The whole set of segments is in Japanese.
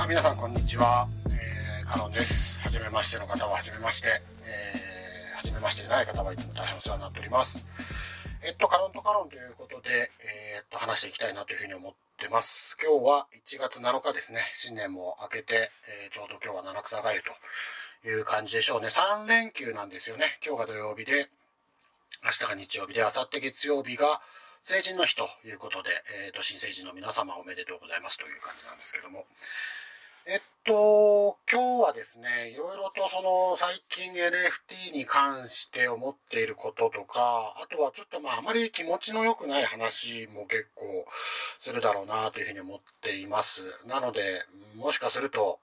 あ皆さんこんにちは、えー、カノンです。初めましての方は初めまして、えー、初めましてでない方はいつも大変お世話になっております。えっとカノンとカノンということで、えー、っと話していきたいなというふうに思ってます。今日は1月7日ですね。新年も明けて、えー、ちょうど今日は七草がゆという感じでしょうね。3連休なんですよね。今日が土曜日で明日が日曜日で明後日月曜日が成人の日ということで、えーと、新成人の皆様おめでとうございますという感じなんですけども、えっと、今日はですね、いろいろとその最近 NFT に関して思っていることとか、あとはちょっとまああまり気持ちの良くない話も結構するだろうなというふうに思っています。なので、もしかすると、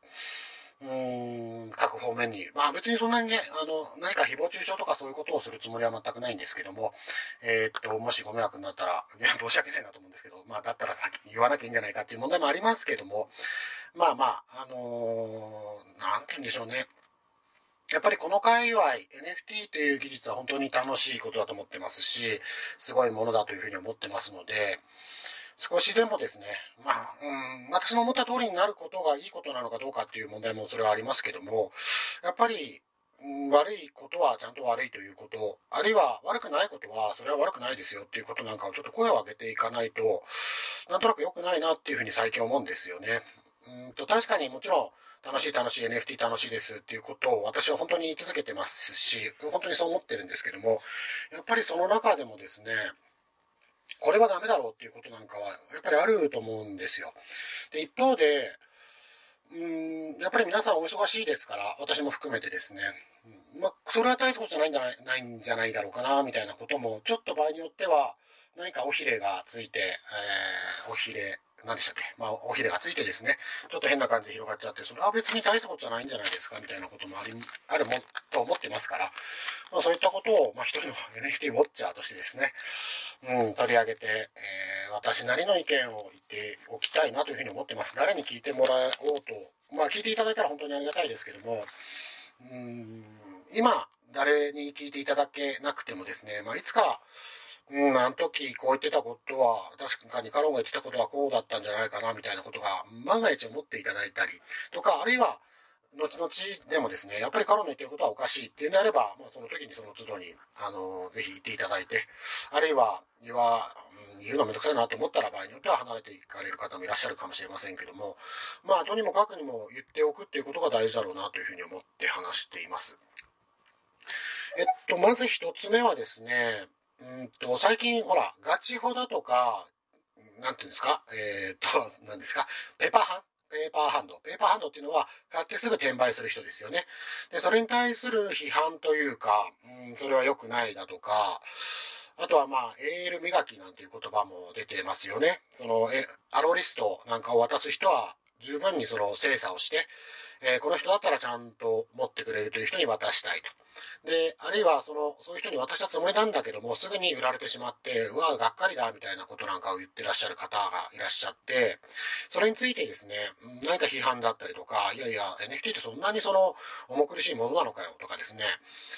うーん、各方面に、まあ別にそんなにね、あの、何か誹謗中傷とかそういうことをするつもりは全くないんですけども、えー、っと、もしご迷惑になったら、いや申し訳ないなと思うんですけど、まあだったら先に言わなきゃいいんじゃないかっていう問題もありますけども、まあまあ、あのー、なんて言うんでしょうね。やっぱりこの界隈、NFT という技術は本当に楽しいことだと思ってますし、すごいものだというふうに思ってますので、少しでもですね、まあ、うん、私の思った通りになることがいいことなのかどうかっていう問題もそれはありますけども、やっぱり、悪いことはちゃんと悪いということ、あるいは悪くないことはそれは悪くないですよっていうことなんかをちょっと声を上げていかないと、なんとなく良くないなっていうふうに最近思うんですよね。うんと確かにもちろん楽しい楽しい NFT 楽しいですっていうことを私は本当に言い続けてますし、本当にそう思ってるんですけども、やっぱりその中でもですね、これはダメだろうっていうことなんかはやっぱりあると思うんですよ。で、一方で、うん、やっぱり皆さんお忙しいですから、私も含めてですね、うん、まあ、それは大したことじゃないんじゃないないんじゃないだろうかな、みたいなことも、ちょっと場合によっては、何かおひれがついて、えー、おひれ何でしたっけ？まあ、おひれがついてですね、ちょっと変な感じで広がっちゃって、それは別に大したことじゃないんじゃないですか、みたいなこともあり、あるもと思ってますから、まあ、そういったことを、まあ、一人の NFT ウォッチャーとしてですね、うん、取り上げて、えー、私なりの意見を言っておきたいなというふうに思ってます。誰に聞いてもらおうと、まあ、聞いていただいたら本当にありがたいですけども、うん、今、誰に聞いていただけなくてもですね、まあ、いつか、うん、あの時こう言ってたことは、確かにカロンが言ってたことはこうだったんじゃないかな、みたいなことが、万が一思っていただいたり、とか、あるいは、後々でもですね、やっぱりカロンの言ってることはおかしいっていうんであれば、まあ、その時にその都度に、あの、ぜひ言っていただいて、あるいは、言わ、うん、言うのめんどくさいなと思ったら場合によっては離れていかれる方もいらっしゃるかもしれませんけども、まあ、とにもかくにも言っておくっていうことが大事だろうなというふうに思って話しています。えっと、まず一つ目はですね、うんと、最近、ほら、ガチホだとか、なんていうんですか、えー、っと、何ですか、ペーパーハンペーパーハンド。ペーパーハンドっていうのは、買ってすぐ転売する人ですよね。で、それに対する批判というか、うん、それは良くないだとか、あとはまあ、エール磨きなんていう言葉も出てますよね。その、え、アロリストなんかを渡す人は、十分にその精査をして、えー、この人だったらちゃんと持ってくれるという人に渡したいと。で、あるいはその、そういう人に渡したつもりなんだけども、すぐに売られてしまって、うわ、がっかりだ、みたいなことなんかを言ってらっしゃる方がいらっしゃって、それについてですね、何か批判だったりとか、いやいや、NFT ってそんなにその、重苦しいものなのかよ、とかですね、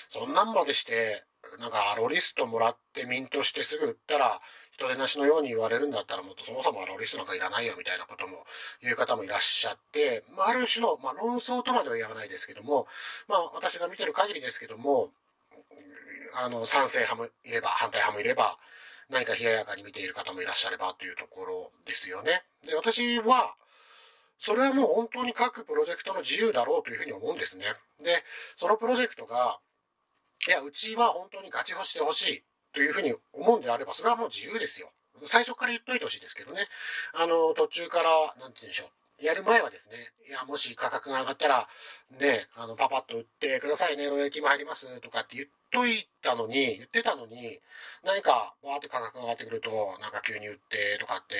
そんなんまでして、なんかアロリストもらってミントしてすぐ売ったら、人手なしのように言われるんだったらもっとそもそもロリストなんかいらないよみたいなことも言う方もいらっしゃって、まあ、ある種の、まあ、論争とまでは言わないですけども、まあ、私が見てる限りですけども、あの、賛成派もいれば、反対派もいれば、何か冷ややかに見ている方もいらっしゃればというところですよね。で、私は、それはもう本当に各プロジェクトの自由だろうというふうに思うんですね。で、そのプロジェクトが、いや、うちは本当にガチホしてほしいというふうに思うんであれば、それはもう自由ですよ。最初から言っといてほしいですけどね。あの、途中から、なんて言うんでしょう。やる前はですね、いや、もし価格が上がったら、ね、あの、パパッと売ってくださいね、ロイヤリティも入りますとかって言っといたのに、言ってたのに、何か、わーって価格が上がってくると、なんか急に売ってとかって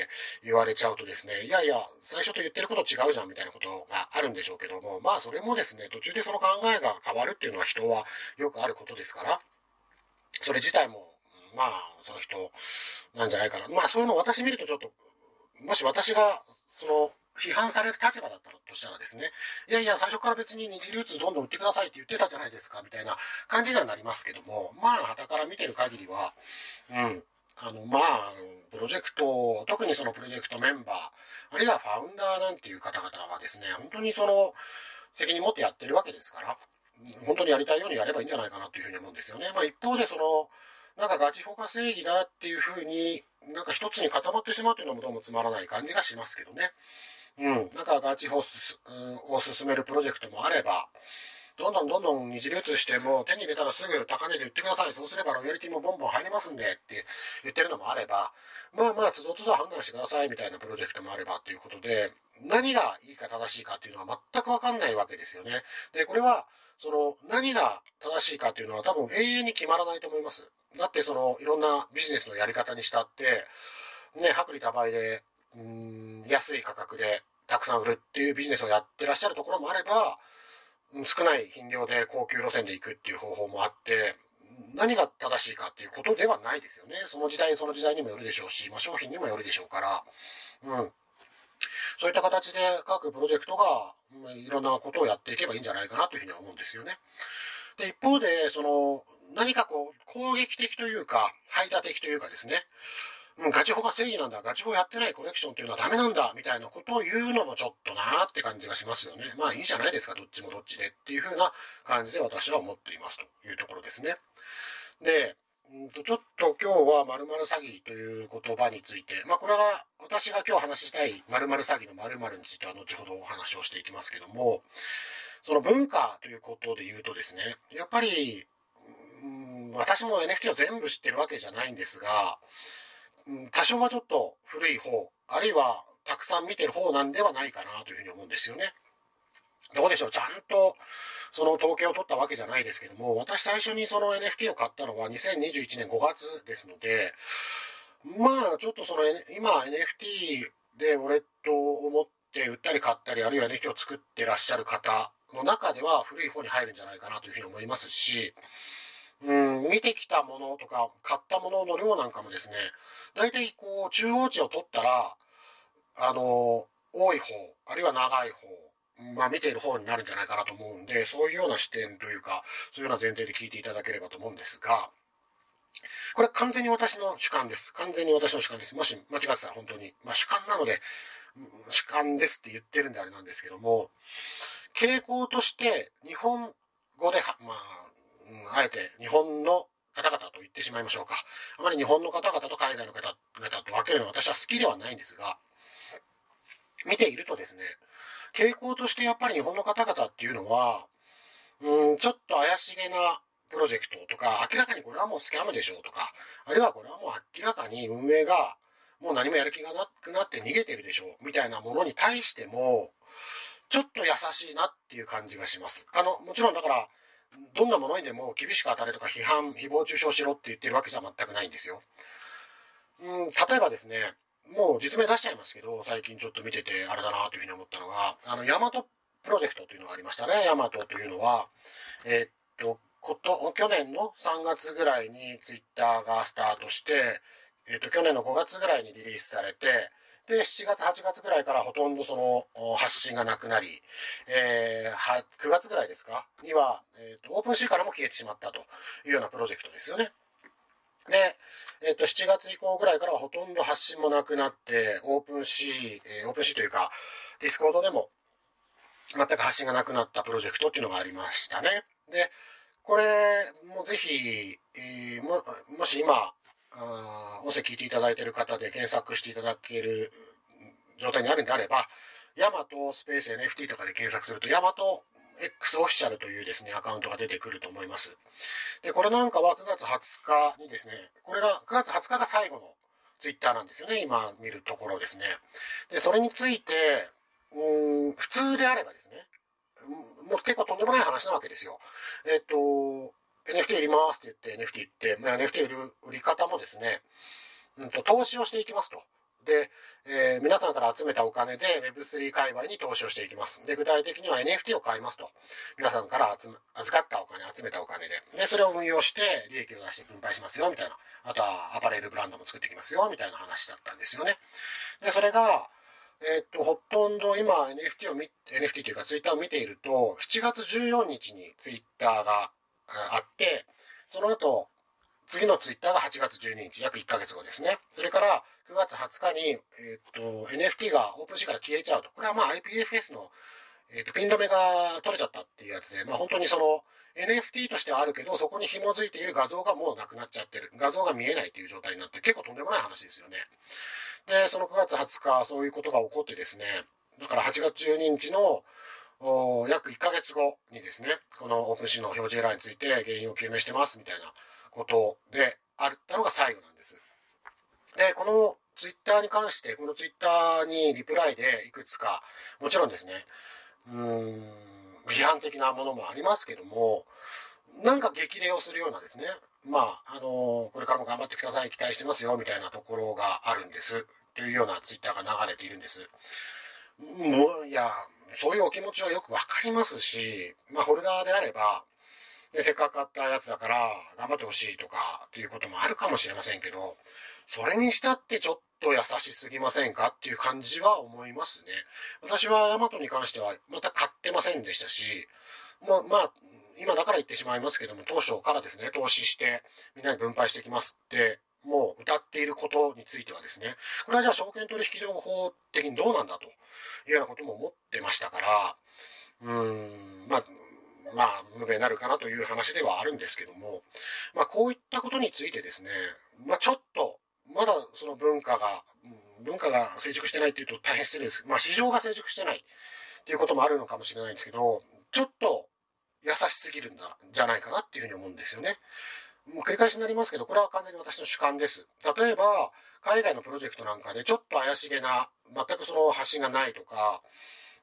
言われちゃうとですね、いやいや、最初と言ってること違うじゃんみたいなことがあるんでしょうけども、まあそれもですね、途中でその考えが変わるっていうのは人はよくあることですから、それ自体も、まあ、その人なんじゃないかな。まあそういうのを私見るとちょっと、もし私が、その、批判される立場だったらとしたらですね、いやいや、最初から別に二次流通どんどん売ってくださいって言ってたじゃないですか、みたいな感じにはなりますけども、まあ、旗から見てる限りは、うん、あの、まあ、プロジェクト、特にそのプロジェクトメンバー、あるいはファウンダーなんていう方々はですね、本当にその、責任持ってやってるわけですから、本当にやりたいようにやればいいんじゃないかなというふうに思うんですよね。まあ一方でその、なんかガチフォカ正義だっていうふうに、なんか一つに固まってしまうというのもどうもつまらない感じがしますけどね。うん。なんかガチフォを進めるプロジェクトもあれば、どんどんどんどん二次流通しても手に入れたらすぐ高値で売ってください。そうすればロイヤリティもボンボン入りますんでって言ってるのもあれば、まあまあ、つどつど判断してくださいみたいなプロジェクトもあればということで、何がいいか正しいかっていうのは全くわかんないわけですよね。で、これは、その、何が正しいかっていうのは多分永遠に決まらないと思います。だってその、いろんなビジネスのやり方にしたって、ね、薄利多売で、うん、安い価格でたくさん売るっていうビジネスをやってらっしゃるところもあれば、少ない品量で高級路線で行くっていう方法もあって、何が正しいかっていうことではないですよね。その時代その時代にもよるでしょうし、まあ、商品にもよるでしょうから、うん。そういった形で各プロジェクトが、いろんなことをやっていけばいいんじゃないかなというふうには思うんですよね。で、一方で、その、何かこう、攻撃的というか、排他的というかですね、うん、ガチホが正義なんだ、ガチホやってないコレクションっていうのはダメなんだ、みたいなことを言うのもちょっとなーって感じがしますよね。まあいいじゃないですか、どっちもどっちでっていうふうな感じで私は思っていますというところですね。で、うんとちょっと今日は〇〇詐欺という言葉について、まあこれは私が今日話したい〇〇詐欺の〇〇については後ほどお話をしていきますけども、その文化ということで言うとですね、やっぱり、私も NFT を全部知ってるわけじゃないんですが、多少はちょっと古い方、あるいはたくさん見てる方なんではないかなというふうに思うんですよね。どうでしょう？ちゃんとその統計を取ったわけじゃないですけども、私最初にその NFT を買ったのは2021年5月ですので、まあちょっとその、N、今 NFT でウォレットを持って売ったり買ったり、あるいは NFT を作ってらっしゃる方の中では古い方に入るんじゃないかなというふうに思いますし、うん、見てきたものとか、買ったものの量なんかもですね、大体こう、中央値を取ったら、あの、多い方、あるいは長い方、まあ見ている方になるんじゃないかなと思うんで、そういうような視点というか、そういうような前提で聞いていただければと思うんですが、これ完全に私の主観です。完全に私の主観です。もし間違ってたら本当に、まあ主観なので、主観ですって言ってるんであれなんですけども、傾向として日本語で、まあ、あえて日本の方々と言ってしまいましょうか。あまり日本の方々と海外の方々と分けるのは私は好きではないんですが、見ているとですね、傾向としてやっぱり日本の方々っていうのは、うん、ちょっと怪しげなプロジェクトとか、明らかにこれはもうスキャムでしょうとか、あるいはこれはもう明らかに運営がもう何もやる気がなくなって逃げてるでしょうみたいなものに対しても、ちょっと優しいなっていう感じがします。あの、もちろんだから、どんなものにでも厳しく当たれとか批判、誹謗中傷しろって言ってるわけじゃ全くないんですよ。うん、例えばですね、もう実名出しちゃいますけど、最近ちょっと見ててあれだなというふうに思ったのが、あの、ヤマトプロジェクトというのがありましたね。ヤマトというのは、えー、っと、こと、去年の3月ぐらいにツイッターがスタートして、えー、っと、去年の5月ぐらいにリリースされて、で、7月、8月ぐらいからほとんどその発信がなくなり、えー、9月ぐらいですか？には、えっ、ー、と、オープンシーからも消えてしまったというようなプロジェクトですよね。で、えっ、ー、と、7月以降ぐらいからはほとんど発信もなくなって、 OpenSea、えー、 OpenSea というか、 Discord でも全く発信がなくなったプロジェクトっていうのがありましたね。で、これもぜひ、えー、も、もし今、あ音声聞いていただいている方で検索していただける状態にあるんであれば、ヤマトスペース NFT とかで検索すると、ヤマト X オフィシャルというですね、アカウントが出てくると思います。で、これなんかは9月20日にですね、これが9月20日が最後のツイッターなんですよね、今見るところですね。で、それについて、うん、普通であればですね、もう結構とんでもない話なわけですよ。えっと、NFT 売りますって言って NFT 売って、まあ、NFT 売る売り方もですね、うんと、投資をしていきますと。で、えー、皆さんから集めたお金で Web3 界隈に投資をしていきます。で、具体的には NFT を買いますと。皆さんから集預かったお金、集めたお金で。で、それを運用して利益を出して分配しますよ、みたいな。あとはアパレルブランドも作っていきますよ、みたいな話だったんですよね。で、それが、えー、っと、ほとんど今 NFT を見、NFT というか Twitter を見ていると、7月14日に Twitter があって、その後、次のツイッターが8月12日、約1ヶ月後ですね。それから9月20日に、えっと、NFT がオープンシーから消えちゃうと。これはまあ IPFS の、えっと、ピン止めが取れちゃったっていうやつで、まあ本当にその NFT としてはあるけど、そこに紐づいている画像がもうなくなっちゃってる。画像が見えないという状態になって、結構とんでもない話ですよね。で、その9月20日、そういうことが起こってですね、だから8月12日の約1ヶ月後にですね、この OpenSea の表示エラーについて原因を究明してますみたいなことであったのが最後なんです。で、このツイッターに関して、このツイッターにリプライでいくつか、もちろんですね、うーん、批判的なものもありますけども、なんか激励をするようなですね、まあ、あのこれからも頑張ってください、期待してますよ、みたいなところがあるんです。というようなツイッターが流れているんです。もう、いや、そういうお気持ちはよくわかりますし、まあ、ホルダーであれば、で、せっかく買ったやつだから頑張ってほしいとかっていうこともあるかもしれませんけど、それにしたってちょっと優しすぎませんか？っていう感じは思いますね。私はヤマトに関してはまた買ってませんでしたし、まあ、まあ、今だから言ってしまいますけども、当初からですね、投資してみんなに分配してきますって、もう歌っていることについてはですね、これはじゃあ証券取引法的にどうなんだというようなことも思ってましたから、うーん、まあ、まあ、無名になるかなという話ではあるんですけども、まあ、こういったことについてですね、まあ、ちょっと、まだその文化が、文化が成熟してないっていうと大変失礼です。まあ、市場が成熟してないっていうこともあるのかもしれないんですけど、ちょっと優しすぎるんだ、じゃないかなっていうふうに思うんですよね。もう繰り返しになりますけど、これは完全に私の主観です。例えば、海外のプロジェクトなんかでちょっと怪しげな、全くその発信がないとか、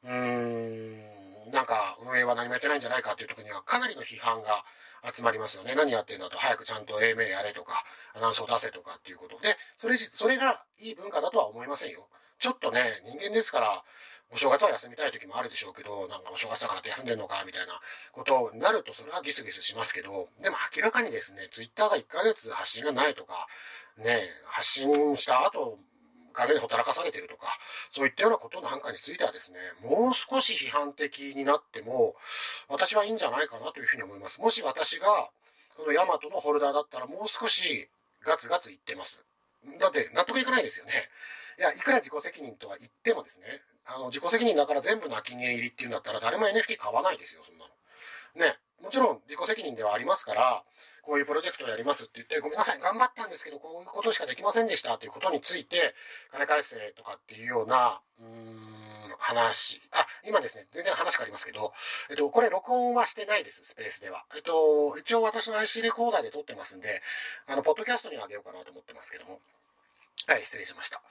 うーん、なんか運営は何もやってないんじゃないかっていう時にはかなりの批判が集まりますよね。何やってんだと、早くちゃんと AMA やれとか、アナウンスを出せとかっていうことで、それ、それがいい文化だとは思いませんよ。ちょっとね、人間ですから、お正月は休みたい時もあるでしょうけど、なんかお正月だからって休んでんのか、みたいなことになると、それはギスギスしますけど、でも明らかにですね、ツイッターが1ヶ月発信がないとか、ね、発信した後、陰でほたらかされてるとか、そういったようなことなんかについてはですね、もう少し批判的になっても、私はいいんじゃないかなというふうに思います。もし私が、このヤマトのホルダーだったらもう少しガツガツ言ってます。だって納得いかないですよね。いや、いくら自己責任とは言ってもですね、あの、自己責任だから全部泣き寝入りっていうんだったら誰も NFT 買わないですよ、そんなの。ね。もちろん自己責任ではありますから、こういうプロジェクトをやりますって言って、ごめんなさい、頑張ったんですけど、こういうことしかできませんでしたということについて、金返せとかっていうような、うーん、話。あ、今ですね、全然話変わりますけど、えっと、これ録音はしてないです、スペースでは。えっと、一応私の IC レコーダーで撮ってますんで、あの、ポッドキャストにあげようかなと思ってますけども。はい、失礼しました。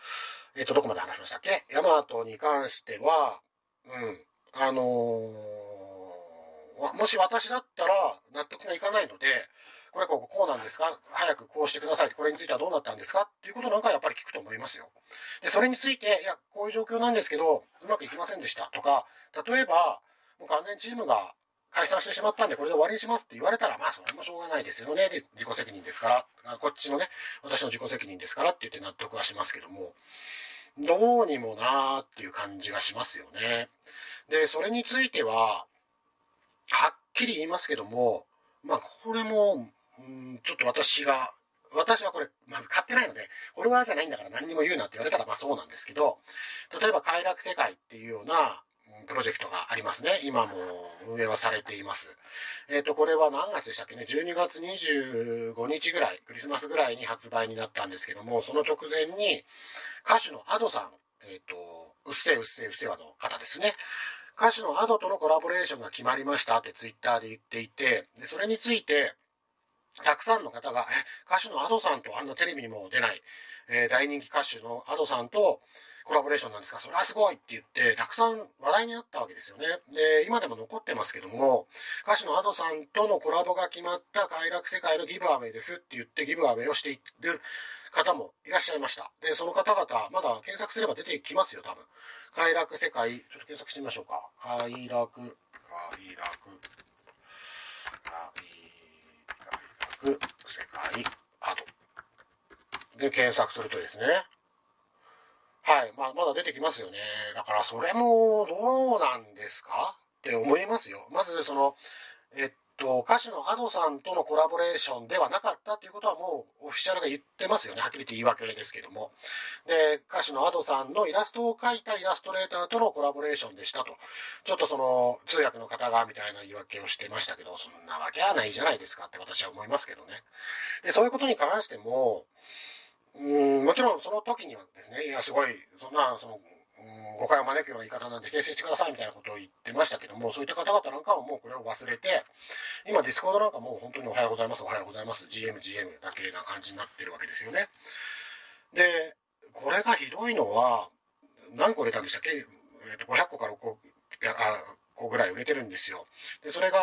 えっと、どこまで話しましたっけ？ヤマトに関しては、うん、あのー、もし私だったら納得がいかないので、これこうこうなんですか？早くこうしてください。これについてはどうなったんですか？っていうことなんかやっぱり聞くと思いますよ。で、それについて、いや、こういう状況なんですけど、うまくいきませんでしたとか、例えば、もう完全チームが解散してしまったんで、これで終わりにしますって言われたら、まあ、それもしょうがないですよね。で、自己責任ですから、こっちのね、私の自己責任ですからって言って納得はしますけども、どうにもなーっていう感じがしますよね。で、それについては、はっきり言いますけども、まあ、これも、うんちょっと私が、私はこれ、まず買ってないので、フォロワーじゃないんだから何にも言うなって言われたらまあそうなんですけど、例えば快楽世界っていうようなプロジェクトがありますね。今も運営はされています。えっ、ー、と、これは何月でしたっけね ?12 月25日ぐらい、クリスマスぐらいに発売になったんですけども、その直前に歌手の Ado さん、えっ、ー、と、うっせうっせうっせわの方ですね。歌手の Ado とのコラボレーションが決まりましたってツイッターで言っていて、でそれについて、たくさんの方が、え、歌手の Ado さんとあんなテレビにも出ない、えー、大人気歌手の Ado さんとコラボレーションなんですか、それはすごいって言って、たくさん話題になったわけですよね。で、今でも残ってますけども、歌手の Ado さんとのコラボが決まった快楽世界のギブアウェイですって言ってギブアウェイをしている方もいらっしゃいました。で、その方々、まだ検索すれば出てきますよ、多分。快楽世界、ちょっと検索してみましょうか。快楽、快楽、快楽、世界、アート。で、検索するとですね。はい。まあ、まだ出てきますよね。だから、それも、どうなんですか？って思いますよ。まず、その、えっと、歌手の Ado さんとのコラボレーションではなかったということはもうオフィシャルが言ってますよね。はっきり言って言い訳ですけども。で、歌手の Ado さんのイラストを描いたイラストレーターとのコラボレーションでしたと。ちょっとその、通訳の方がみたいな言い訳をしてましたけど、そんなわけはないじゃないですかって私は思いますけどね。で、そういうことに関しても、うん、もちろんその時にはですね、いや、すごい、そんな、その、誤解を招くような言い方なんで訂正してくださいみたいなことを言ってましたけども、そういった方々なんかはもうこれを忘れて、今 Discord なんかもう本当におはようございます、おはようございます、GM、GM だけな感じになってるわけですよね。で、これがひどいのは、何個売れたんでしたっけ、えー、と500個から6個あ個ぐらい売れてるんですよ。で、それが、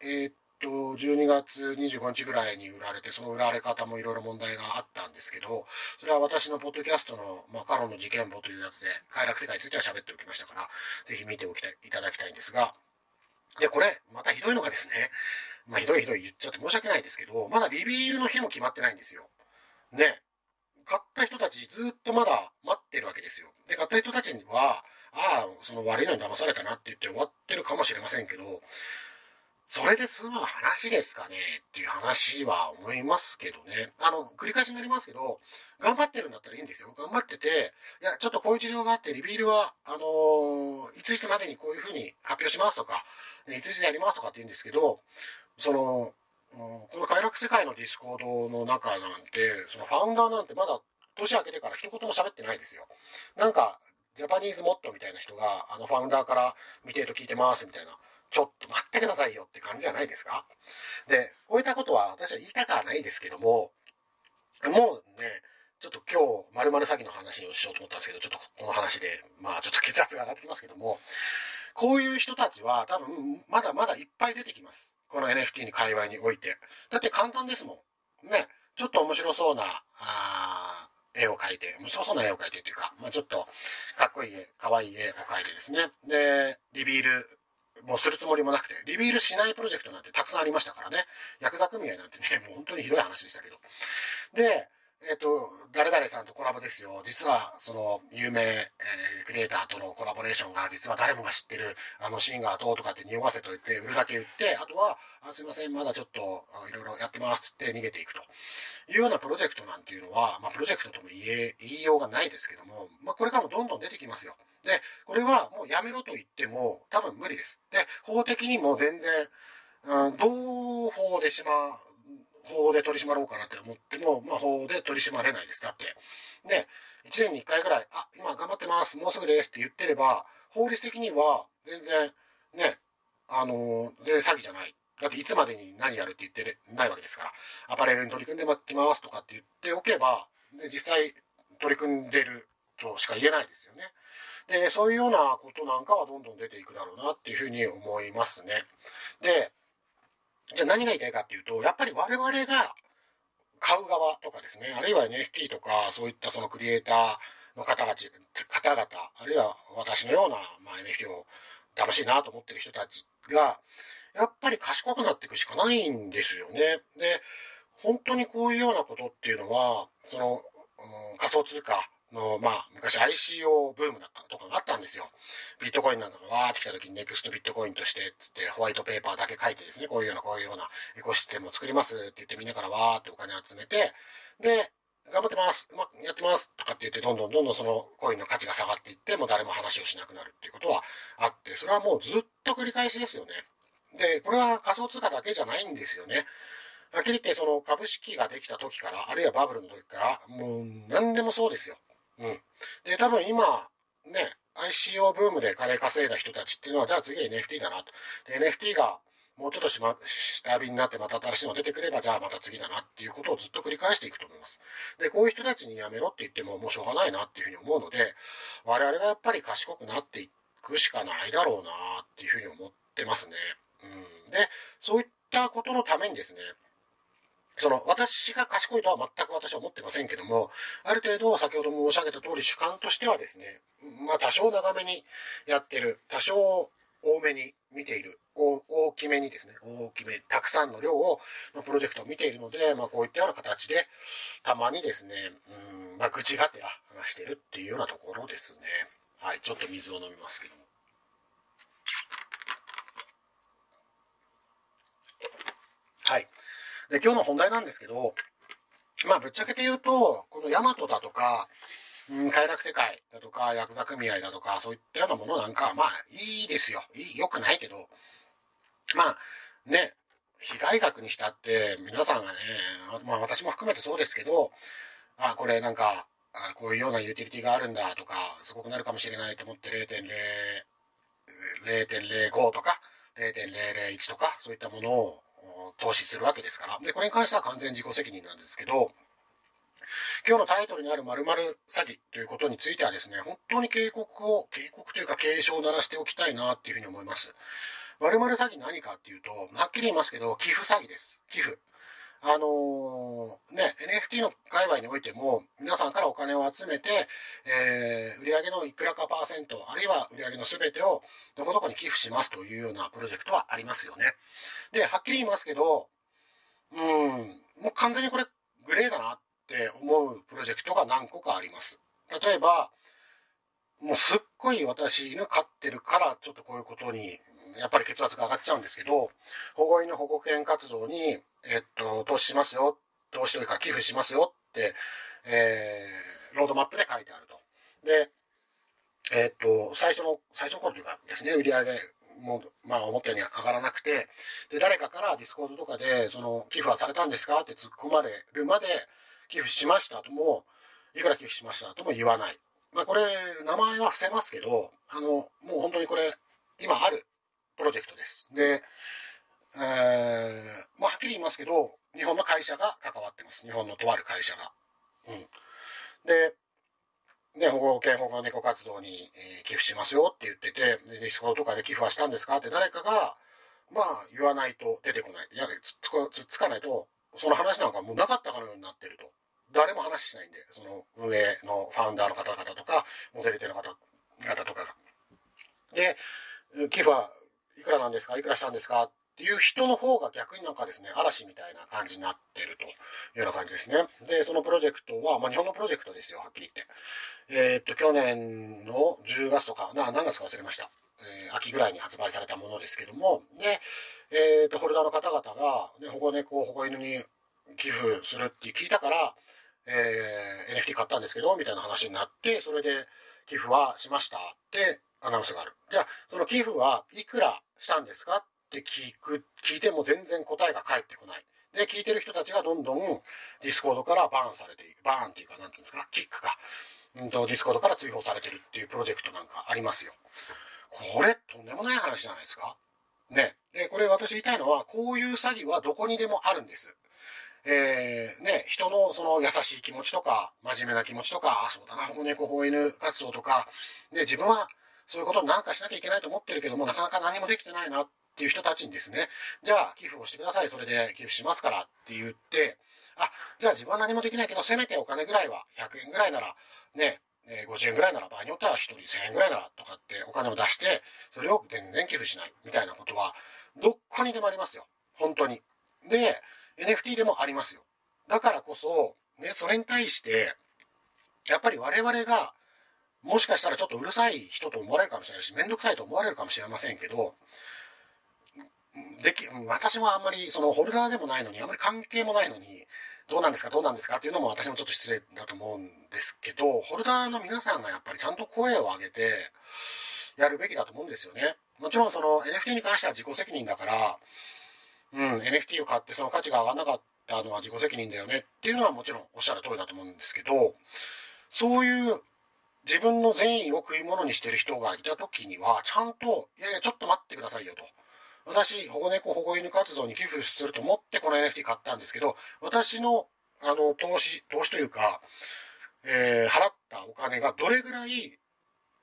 えー、っと、12月25日ぐらいに売られて、その売られ方もいろいろ問題があったんですけど、それは私のポッドキャストの、まあ、カロンの事件簿というやつで、快楽世界については喋っておきましたから、ぜひ見ておきたい、いただきたいんですが、で、これ、またひどいのがですね、まあ、ひどいひどい言っちゃって申し訳ないですけど、まだリビールの日も決まってないんですよ。ね。買った人たちずっとまだ待ってるわけですよ。で、買った人たちには、ああ、その悪いのに騙されたなって言って終わってるかもしれませんけど、それで済む話ですかねっていう話は思いますけどね。あの、繰り返しになりますけど、頑張ってるんだったらいいんですよ。頑張ってて、いや、ちょっとこういう事情があって、リビールは、あのー、いついつまでにこういうふうに発表しますとか、いついつでやりますとかって言うんですけど、その、この快楽世界の Discord の中なんて、そのファウンダーなんてまだ年明けてから一言も喋ってないですよ。なんか、 Japanese mod みたいな人が、あの、ファウンダーから見てると聞いてますみたいな。ちょっと待ってくださいよって感じじゃないですか？で、こういったことは私は言いたくはないですけども、もうね、ちょっと今日、丸々詐欺の話をしようと思ったんですけど、ちょっとこの話で、まあちょっと血圧が上がってきますけども、こういう人たちは多分、まだまだいっぱい出てきます。この NFT に界隈において。だって簡単ですもん。ね。ちょっと面白そうな、あ絵を描いて、面白そうな絵を描いてというか、まあちょっと、かっこいい絵、かわいい絵を描いてですね。で、リビールもうするつもりもなくて、リビールしないプロジェクトなんてたくさんありましたからね。ヤクザ組合なんてね、もう本当にひどい話でしたけど。で、えっ、と、誰々さんとコラボですよ。実は、その、有名、えー、クリエイターとのコラボレーションが、実は誰もが知ってる、あのシンガーと、とかって匂わせといて、売るだけ言って、あとは、あすいません、まだちょっと、いろいろやってますって逃げていくと。いうようなプロジェクトなんていうのは、まあ、プロジェクトとも言え、言いようがないですけども、まあ、これからもどんどん出てきますよ。で、これはもうやめろと言っても、多分無理です。で、法的にも全然、うん、どう法でしまう法で取り締まろうかなって思っても、まあ、法で取り締まれないです。だって。で、1年に1回ぐらい、あ、今頑張ってます、もうすぐですって言ってれば、法律的には全然、ね、あの全然詐欺じゃない。だっていつまでに何やるって言ってないわけですから。アパレルに取り組んで待ってますとかって言っておけば、で実際取り組んでるとしか言えないですよね。で、そういうようなことなんかはどんどん出ていくだろうなっていうふうに思いますね。で、じゃあ何が言いたいかっていうと、やっぱり我々が買う側とかですね、あるいは NFT とか、そういったそのクリエイターの方々、方々、あるいは私のような、まあ、NFT を楽しいなと思ってる人たちが、やっぱり賢くなっていくしかないんですよね。で、本当にこういうようなことっていうのは、その、うん、仮想通貨の、まあ、昔 ICO ブームだったとかがあったんですよ。ビットコインなんかがわーって来た時にネクストビットコインとして、つってホワイトペーパーだけ書いてですね、こういうような、こういうようなエコシステムを作りますって言ってみんなからわーってお金集めて、で、頑張ってます、うまくやってますとかって言って、どんどんどんどんそのコインの価値が下がっていって、もう誰も話をしなくなるっていうことはあって、それはもうずっと繰り返しですよね。で、これは仮想通貨だけじゃないんですよね。はっきり言って、その株式ができた時から、あるいはバブルの時から、もう何でもそうですよ。うん。で、多分今、ね、ICO ブームで金稼いだ人たちっていうのは、じゃあ次 NFT だなと。で、NFT がもうちょっとしま、下火になってまた新しいの出てくれば、じゃあまた次だなっていうことをずっと繰り返していくと思います。で、こういう人たちにやめろって言ってももうしょうがないなっていうふうに思うので、我々がやっぱり賢くなっていくしかないだろうなっていうふうに思ってますね。うん。で、そういったことのためにですね、その、私が賢いとは全く私は思ってませんけども、ある程度、先ほど申し上げた通り主観としてはですね、まあ多少長めにやってる、多少多めに見ている、大きめにですね、大きめ、たくさんの量を、のプロジェクトを見ているので、まあこういったような形で、たまにですね、うん、まあ愚痴がてら話してるっていうようなところですね。はい、ちょっと水を飲みますけども。はい。で、今日の本題なんですけど、まあ、ぶっちゃけて言うと、このヤマトだとか、うん、快楽世界だとか、ヤクザ組合だとか、そういったようなものなんか、まあ、いいですよ。いい、良くないけど、まあ、ね、被害額にしたって、皆さんがね、まあ私も含めてそうですけど、あ、これなんか、あこういうようなユーティリティがあるんだとか、すごくなるかもしれないと思って0.0、0.05とか、0.001とか、そういったものを投資するわけですから。で、これに関しては完全自己責任なんですけど、今日のタイトルにある〇〇詐欺ということについてはですね、本当に警告を、警告というか警鐘を鳴らしておきたいなっていうふうに思います。〇〇詐欺何かっていうと、はっきり言いますけど、寄付詐欺です。寄付。あのー、ね、NFT の界隈においても、皆さんからお金を集めて、えー、売上のいくらかパーセント、あるいは売上の全てをどこどこに寄付しますというようなプロジェクトはありますよね。で、はっきり言いますけど、うん、もう完全にこれグレーだなって思うプロジェクトが何個かあります。例えば、もうすっごい私犬飼ってるからちょっとこういうことにやっぱり血圧が上がっちゃうんですけど、保護犬保護犬活動に、えっと、投資しますよ、投資というか寄付しますよって、えー、ロードマップで書いてあると。で、えっと、最初の、最初の頃というかですね、売り上げも、まあ、思ったように上がらなくて、で、誰かから Discord とかで、その、寄付はされたんですかって突っ込まれるまで、寄付しましたとも、いくら寄付しましたとも言わない。まあ、これ、名前は伏せますけど、あの、もう本当にこれ、今あるプロジェクトです。で、えー、まあ、はっきり言いますけど、日本の会社が関わってます。日本のとある会社が。うん。で、ね、保護犬保護猫活動に、えー、寄付しますよって言ってて、ディスコとかで寄付はしたんですかって誰かが、まあ、言わないと出てこない。いや、つつつかないと、その話なんかもうなかったかのようになってると。誰も話しないんで、その運営のファウンダーの方々とか、モデルテの方々とかが。で、寄付はいくらなんですか？いくらしたんですか？っていう人の方が逆になんかですね、嵐みたいな感じになってるというような感じですね。で、そのプロジェクトは、まあ日本のプロジェクトですよ、はっきり言って。えー、っと、去年の10月とか、な、何月か忘れました。えー、秋ぐらいに発売されたものですけども、で、えー、っと、ホルダーの方々が、ね、保護猫を、保護犬に寄付するって聞いたから、えー、NFT 買ったんですけど、みたいな話になって、それで寄付はしましたってアナウンスがある。じゃあ、その寄付はいくらしたんですかって聞く、聞いても全然答えが返ってこない。で、聞いてる人たちがどんどん Discord から BAN されている。 BAN っていうか、なんつうんですか、キックか。うんと、 Discord から追放されてるっていうプロジェクトなんかありますよ。これ、とんでもない話じゃないですか？ね。で、これ私言いたいのは、こういう詐欺はどこにでもあるんです。えー、ね、人のその優しい気持ちとか、真面目な気持ちとか、あ、そうだな、保護猫、保護犬活動とか、ね、自分はそういうことなんかしなきゃいけないと思ってるけども、なかなか何もできてないなっていう人たちにですね、じゃあ寄付をしてください、それで寄付しますからって言って、あ、じゃあ自分は何もできないけど、せめてお金ぐらいは、100円ぐらいなら、ね、50円ぐらいなら、場合によっては1人1000円ぐらいならとかってお金を出して、それを全然寄付しないみたいなことは、どっこにでもありますよ。本当に。で、NFT でもありますよ。だからこそ、ね、それに対して、やっぱり我々がもしかしたらちょっとうるさい人と思われるかもしれないし、めんどくさいと思われるかもしれませんけど、でき、私もあんまり、そのホルダーでもないのに、あんまり関係もないのに、どうなんですか、どうなんですかっていうのも私もちょっと失礼だと思うんですけど、ホルダーの皆さんがやっぱりちゃんと声を上げて、やるべきだと思うんですよね。もちろんその NFT に関しては自己責任だから、うん、NFT を買ってその価値が上がらなかったのは自己責任だよねっていうのはもちろんおっしゃる通りだと思うんですけど、そういう自分の善意を食い物にしてる人がいた時には、ちゃんと、いやいや、ちょっと待ってくださいよと。私、保護猫保護犬活動に寄付すると思ってこの NFT 買ったんですけど、私の、あの、投資、投資というか、えー、払ったお金がどれぐらい、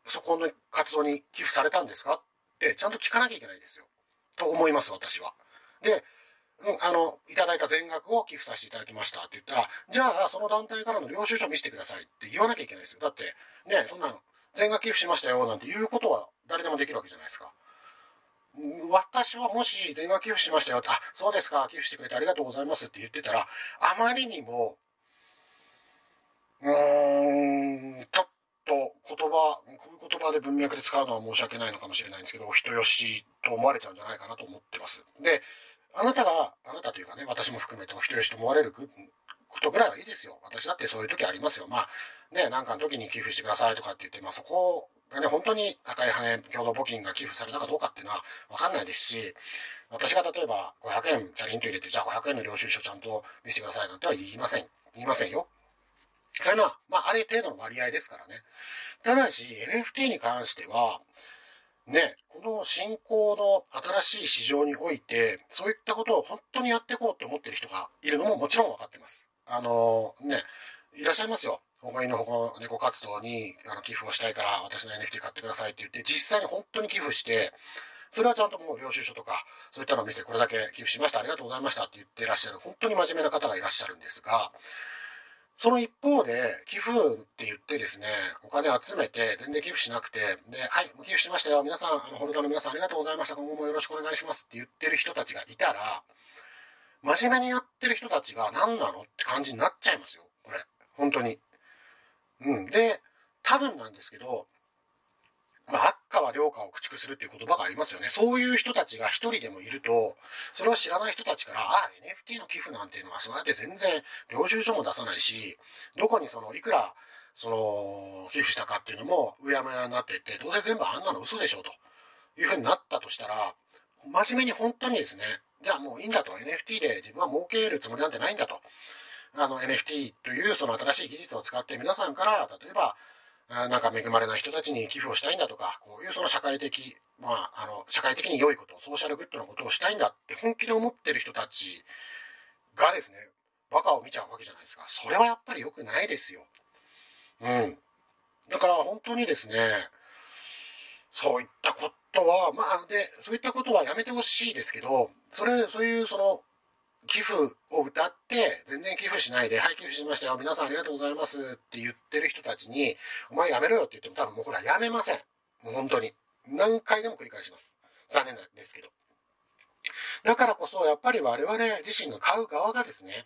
そこの活動に寄付されたんですかって、ちゃんと聞かなきゃいけないですよ。と思います、私は。で、うん、あの、いただいた全額を寄付させていただきましたって言ったら、じゃあ、その団体からの領収書見せてくださいって言わなきゃいけないですよ。だって、ね、そんなの、全額寄付しましたよなんて言うことは誰でもできるわけじゃないですか。私はもし全額寄付しましたよって、あ、そうですか、寄付してくれてありがとうございますって言ってたら、あまりにも、うーん、ちょっと言葉、こういう言葉で文脈で使うのは申し訳ないのかもしれないんですけど、お人よしと思われちゃうんじゃないかなと思ってます。で、あなたが、あなたというかね、私も含めてお人よしと思われることぐらいはいいですよ。私だってそういう時ありますよ。まあ、ね、なんかの時に寄付してくださいとかって言って、まあそこがね、本当に赤い羽共同募金が寄付されたかどうかっていうのはわかんないですし、私が例えば500円チャリンと入れて、じゃあ500円の領収書ちゃんと見せてくださいなんては言いません。言いませんよ。そういうのは、まあ、ある程度の割合ですからね。ただし、NFT に関しては、ね、この新興の新しい市場において、そういったことを本当にやっていこうと思ってる人がいるのももちろん分かってます。あのね、いらっしゃいますよ。他の保護猫活動にあの寄付をしたいから私の NFT 買ってくださいって言って、実際に本当に寄付して、それはちゃんともう領収書とか、そういったのを見せてこれだけ寄付しました、ありがとうございましたって言ってらっしゃる、本当に真面目な方がいらっしゃるんですが、その一方で、寄付って言ってですね、お金集めて、全然寄付しなくて、で、はい、寄付しましたよ。皆さん、あの、ホルダーの皆さんありがとうございました。今後もよろしくお願いしますって言ってる人たちがいたら、真面目にやってる人たちが何なのって感じになっちゃいますよ。これ。本当に。うん。で、多分なんですけど、まあ、悪化は良化を駆逐するっていう言葉がありますよね。そういう人たちが一人でもいると、それを知らない人たちから、ああ、NFT の寄付なんていうのはそうやって全然領収書も出さないし、どこにその、いくら、その、寄付したかっていうのも、うやむやになってって、どうせ全部あんなの嘘でしょ、というふうになったとしたら、真面目に本当にですね、じゃあもういいんだと、NFT で自分は儲けるつもりなんてないんだと。あの NFT というその新しい技術を使って皆さんから、例えば、なんか恵まれない人たちに寄付をしたいんだとか、こういうその社会的、まあ、あの、社会的に良いこと、ソーシャルグッドのことをしたいんだって本気で思ってる人たちがですね、バカを見ちゃうわけじゃないですか。それはやっぱり良くないですよ。うん。だから本当にですね、そういったことは、まあ、で、そういったことはやめてほしいですけど、それ、そういうその、寄付を歌って、全然寄付しないで、はい、寄付しましたよ、皆さんありがとうございますって言ってる人たちに、お前やめろよって言っても多分もうこれはやめません。もう本当に。何回でも繰り返します。残念なんですけど。だからこそ、やっぱり我々自身が買う側がですね、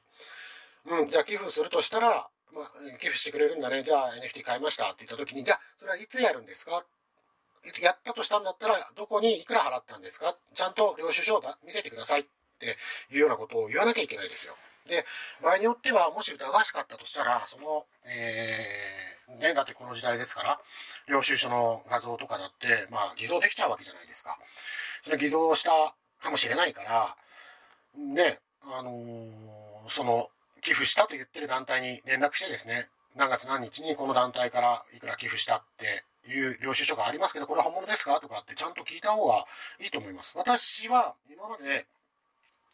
うん、じゃあ寄付するとしたら、まあ、寄付してくれるんだね、じゃあ NFT 買いましたって言った時に、じゃあ、それはいつやるんですか？やったとしたんだったら、どこにいくら払ったんですか？ちゃんと領収書を見せてください。ってていうようなことを言わなきゃいけないですよ。で、場合によっては、もし疑わしかったとしたら、その、えー、ね、だってこの時代ですから、領収書の画像とかだって、まあ、偽造できちゃうわけじゃないですか。それ偽造したかもしれないから、ね、あのー、その、寄付したと言ってる団体に連絡してですね、何月何日にこの団体からいくら寄付したっていう領収書がありますけど、これは本物ですか？とかってちゃんと聞いた方がいいと思います。私は今まで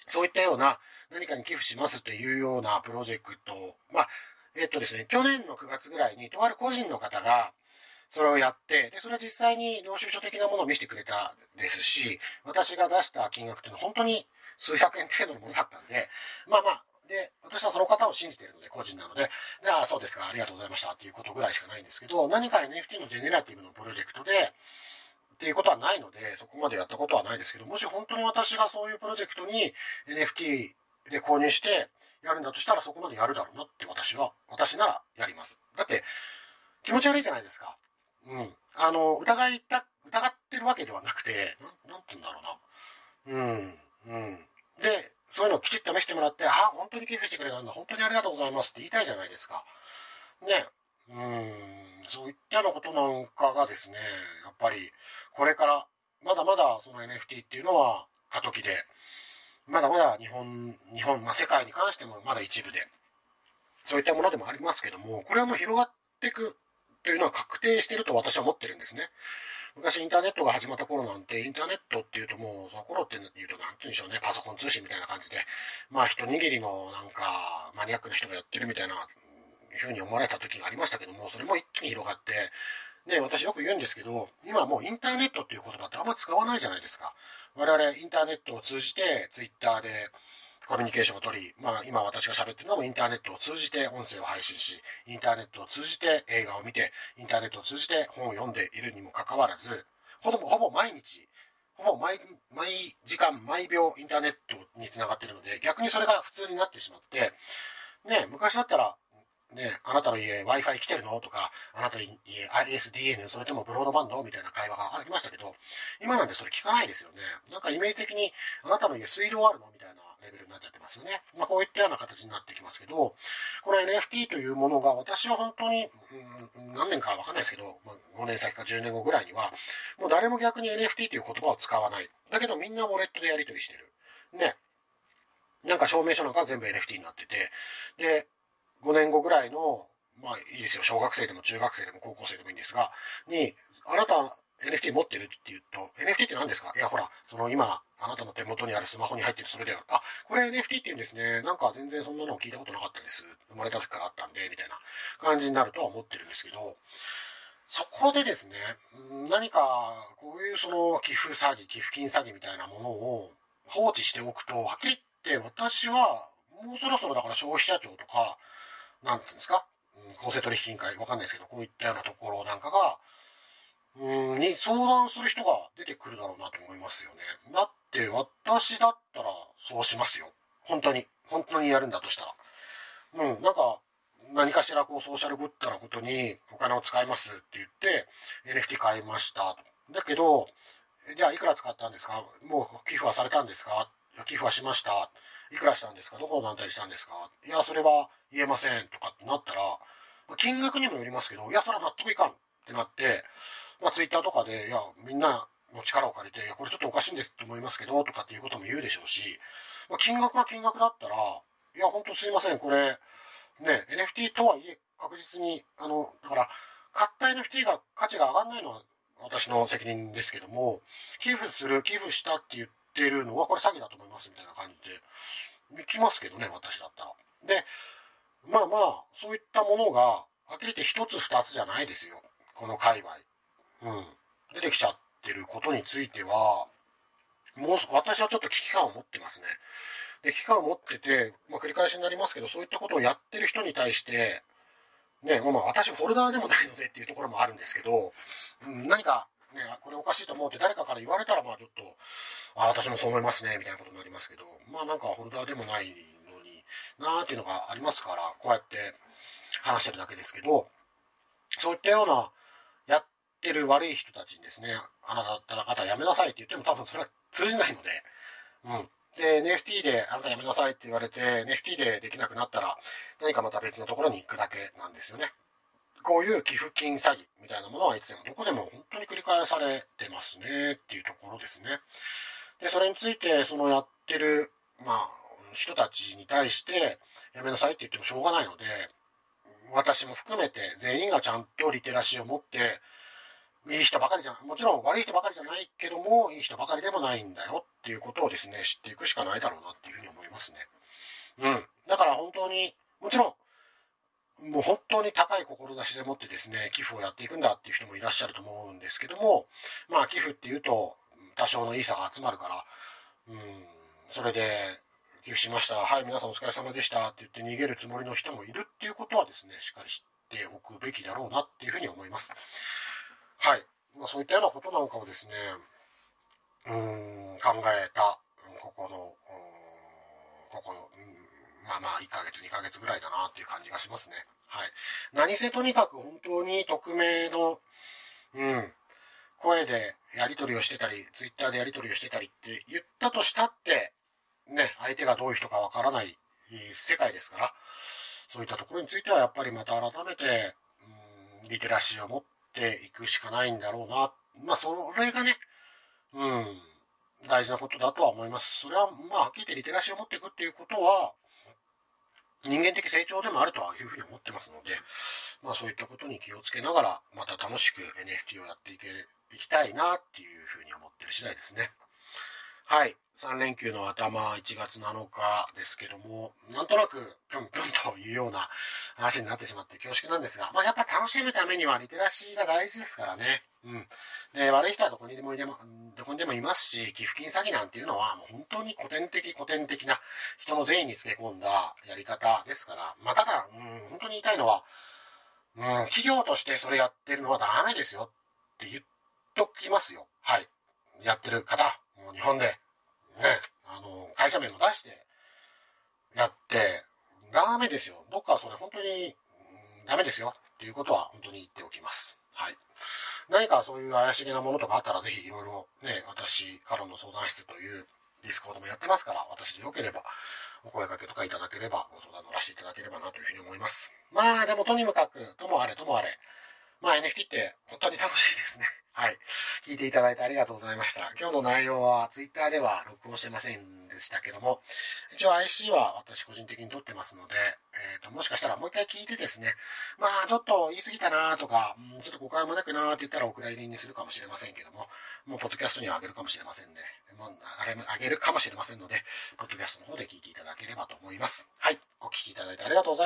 そういったような何かに寄付しますというようなプロジェクトを、まあ、えっとですね、去年の9月ぐらいに、とある個人の方が、それをやって、で、それは実際に領収書的なものを見せてくれたですし、私が出した金額っていうのは本当に数百円程度のものだったんで、まあまあ、で、私はその方を信じてるので、個人なので、で、ああ、そうですか、ありがとうございましたっていうことぐらいしかないんですけど、何か NFT のジェネラティブのプロジェクトで、っていうことはないので、そこまでやったことはないですけど、もし本当に私がそういうプロジェクトに NFT で購入してやるんだとしたらそこまでやるだろうなって私は、私ならやります。だって、気持ち悪いじゃないですか。うん。あの、疑いた、疑ってるわけではなくて、なん、なんて言うんだろうな。うん。うん。で、そういうのをきちっと見せてもらって、あ、本当に寄付してくれたんだ、本当にありがとうございますって言いたいじゃないですか。ね。うん。そういったようなことなんかがですね、やっぱり、これから、まだまだその NFT っていうのは過渡期で、まだまだ日本、日本、まあ、世界に関してもまだ一部で、そういったものでもありますけども、これはもう広がっていくというのは確定してると私は思ってるんですね。昔インターネットが始まった頃なんて、インターネットっていうともう、その頃って言うと何て言うんでしょうね、パソコン通信みたいな感じで、まあ一握りのなんかマニアックな人がやってるみたいないうふうに思われた時がありましたけども、それも一気に広がって、ね、私よく言うんですけど、今もうインターネットっていう言葉ってあんま使わないじゃないですか。我々インターネットを通じて、ツイッターでコミュニケーションを取り、まあ今私が喋ってるのもインターネットを通じて音声を配信し、インターネットを通じて映画を見て、インターネットを通じて本を読んでいるにもかかわらず、ほぼほぼ毎日、ほぼ毎毎時間、毎秒インターネットにつながってるので、逆にそれが普通になってしまって、ね、昔だったらね、あなたの家 Wi-Fi 来てるの？とか、あなたの家 ISDN、それともブロードバンド？みたいな会話がありましたけど、今なんでそれ聞かないですよね。なんかイメージ的に、あなたの家水道あるの？みたいなレベルになっちゃってますよね。まあこういったような形になってきますけど、この NFT というものが私は本当に、うん、何年かわかんないですけど、まあ、5年先か10年後ぐらいには、もう誰も逆に NFT という言葉を使わない。だけどみんなウォレットでやり取りしてる。ね。なんか証明書なんか全部 NFT になってて、で、5年後ぐらいの、まあいいですよ、小学生でも中学生でも高校生でもいいんですが、に、あなた NFT 持ってるって言うと、NFT って何ですか？いや、ほら、その今、あなたの手元にあるスマホに入ってるそれでは、あ、これ NFT って言うんですね。なんか全然そんなの聞いたことなかったです。生まれた時からあったんで、みたいな感じになるとは思ってるんですけど、そこでですね、何か、こういうその寄付詐欺、寄付金詐欺みたいなものを放置しておくと、はっきり言って私は、もうそろそろだから消費者庁とか、なんていうんですか、公正取引委員会、わかんないですけど、こういったようなところなんかが、うん、に相談する人が出てくるだろうなと思いますよね。だって私だったらそうしますよ。本当に。本当にやるんだとしたら。うん、なんか、何かしらこうソーシャルグッドなことにお金を使いますって言って NFT 買いました。だけど、じゃあいくら使ったんですか？もう寄付はされたんですか？寄付はしました。いくらしたんですか？どこを団体したんですか？いや、それは言えませんとかってなったら、金額にもよりますけど、いや、それは納得いかんってなって、まあ、ツイッターとかで、いや、みんなの力を借りて、これちょっとおかしいんですって思いますけど、とかっていうことも言うでしょうし、まあ、金額が金額だったら、いや、ほんとすいません、これ、ね、NFT とはいえ、確実に、あの、だから、買った NFT が価値が上がんないのは私の責任ですけども、寄付する、寄付したって言ってってるのは、これ詐欺だと思いますみたいな感じで、行きますけどね、私だったら。で、まあまあ、そういったものが、はっきり言って一つ二つじゃないですよ。この界隈。うん。出てきちゃってることについては、もう、私はちょっと危機感を持ってますね。で、危機感を持ってて、まあ、繰り返しになりますけど、そういったことをやってる人に対して、ね、まあ、私フォルダーでもないのでっていうところもあるんですけど、うん、何か、ね、これおかしいと思うって誰かから言われたら、まあちょっと、あ、私もそう思いますね、みたいなことになりますけど、まあなんかフォルダーでもないのになーっていうのがありますから、こうやって話してるだけですけど、そういったような、やってる悪い人たちにですね、あなた方やめなさいって言っても多分それは通じないので、うん。で、NFT であなたやめなさいって言われて、NFT でできなくなったら、何かまた別のところに行くだけなんですよね。こういう寄付金詐欺みたいなものはいつでもどこでも本当に繰り返されてますねっていうところですね。で、それについて、そのやってる、まあ、人たちに対して、やめなさいって言ってもしょうがないので、私も含めて全員がちゃんとリテラシーを持って、いい人ばかりじゃもちろん悪い人ばかりじゃないけども、いい人ばかりでもないんだよっていうことをですね、知っていくしかないだろうなっていうふうに思いますね。うん。だから本当に、もちろん、もう本当に高い志でもってですね、寄付をやっていくんだっていう人もいらっしゃると思うんですけども、まあ寄付っていうと、多少のいいさが集まるから、うん、それで、寄付しました。はい、皆さんお疲れ様でした。って言って逃げるつもりの人もいるっていうことはですね、しっかり知っておくべきだろうなっていうふうに思います。はい。まあ、そういったようなことなんかをですね、うん、考えた、ここの、ここの、まあまあ、1ヶ月、2ヶ月ぐらいだなっていう感じがしますね。はい。何せとにかく本当に匿名の、うん、声でやり取りをしてたり、ツイッターでやり取りをしてたりって言ったとしたって、ね、相手がどういう人かわからない世界ですから、そういったところについてはやっぱりまた改めて、うん、リテラシーを持って、いくしかないんだろうな。まあ、それがね、うん、大事なことだとは思います。それは、まあ、はっきり言ってリテラシーを持っていくっていうことは、人間的成長でもあるとはいうふうに思ってますので、まあそういったことに気をつけながら、また楽しく NFT をやっていけ、いきたいなっていうふうに思ってる次第ですね。はい。3連休の頭、1月7日ですけども、なんとなく、ぴょんぴょんというような話になってしまって恐縮なんですが、まあやっぱ楽しむためにはリテラシーが大事ですからね。うん。で、悪い人はどこにでもいでも、どこにでもいますし、寄付金詐欺なんていうのは、もう本当に古典的古典的な人の善意につけ込んだやり方ですから、まあただ、うん、本当に言いたいのは、うん、企業としてそれやってるのはダメですよって言っときますよ。はい。やってる方、日本でね、あの、会社名も出して、やって、ダメですよ。どっかそれ本当に、ダメですよっていうことは本当に言っておきます。はい。何かそういう怪しげなものとかあったらぜひいろいろね、私、カロンの相談室という Discord もやってますから、私でよければお声掛けとかいただければご相談乗らせていただければなというふうに思います。まあでもとにもかく、ともあれともあれ、まあ NFT って本当に楽しいですね。はい。聞いていただいてありがとうございました。今日の内容は Twitter では録音してませんでしたけども、一応 IC は私個人的に撮ってますので、えっ、ー、と、もしかしたらもう一回聞いてですね、まあちょっと言い過ぎたなとか、うん、ちょっと誤解もなくなって言ったらお蔵入りにするかもしれませんけども、もうポッドキャストにはあげるかもしれませんね。もうあれ、あげるかもしれませんので、ポッドキャストの方で聞いていただければと思います。はい。お聞きいただいてありがとうございます。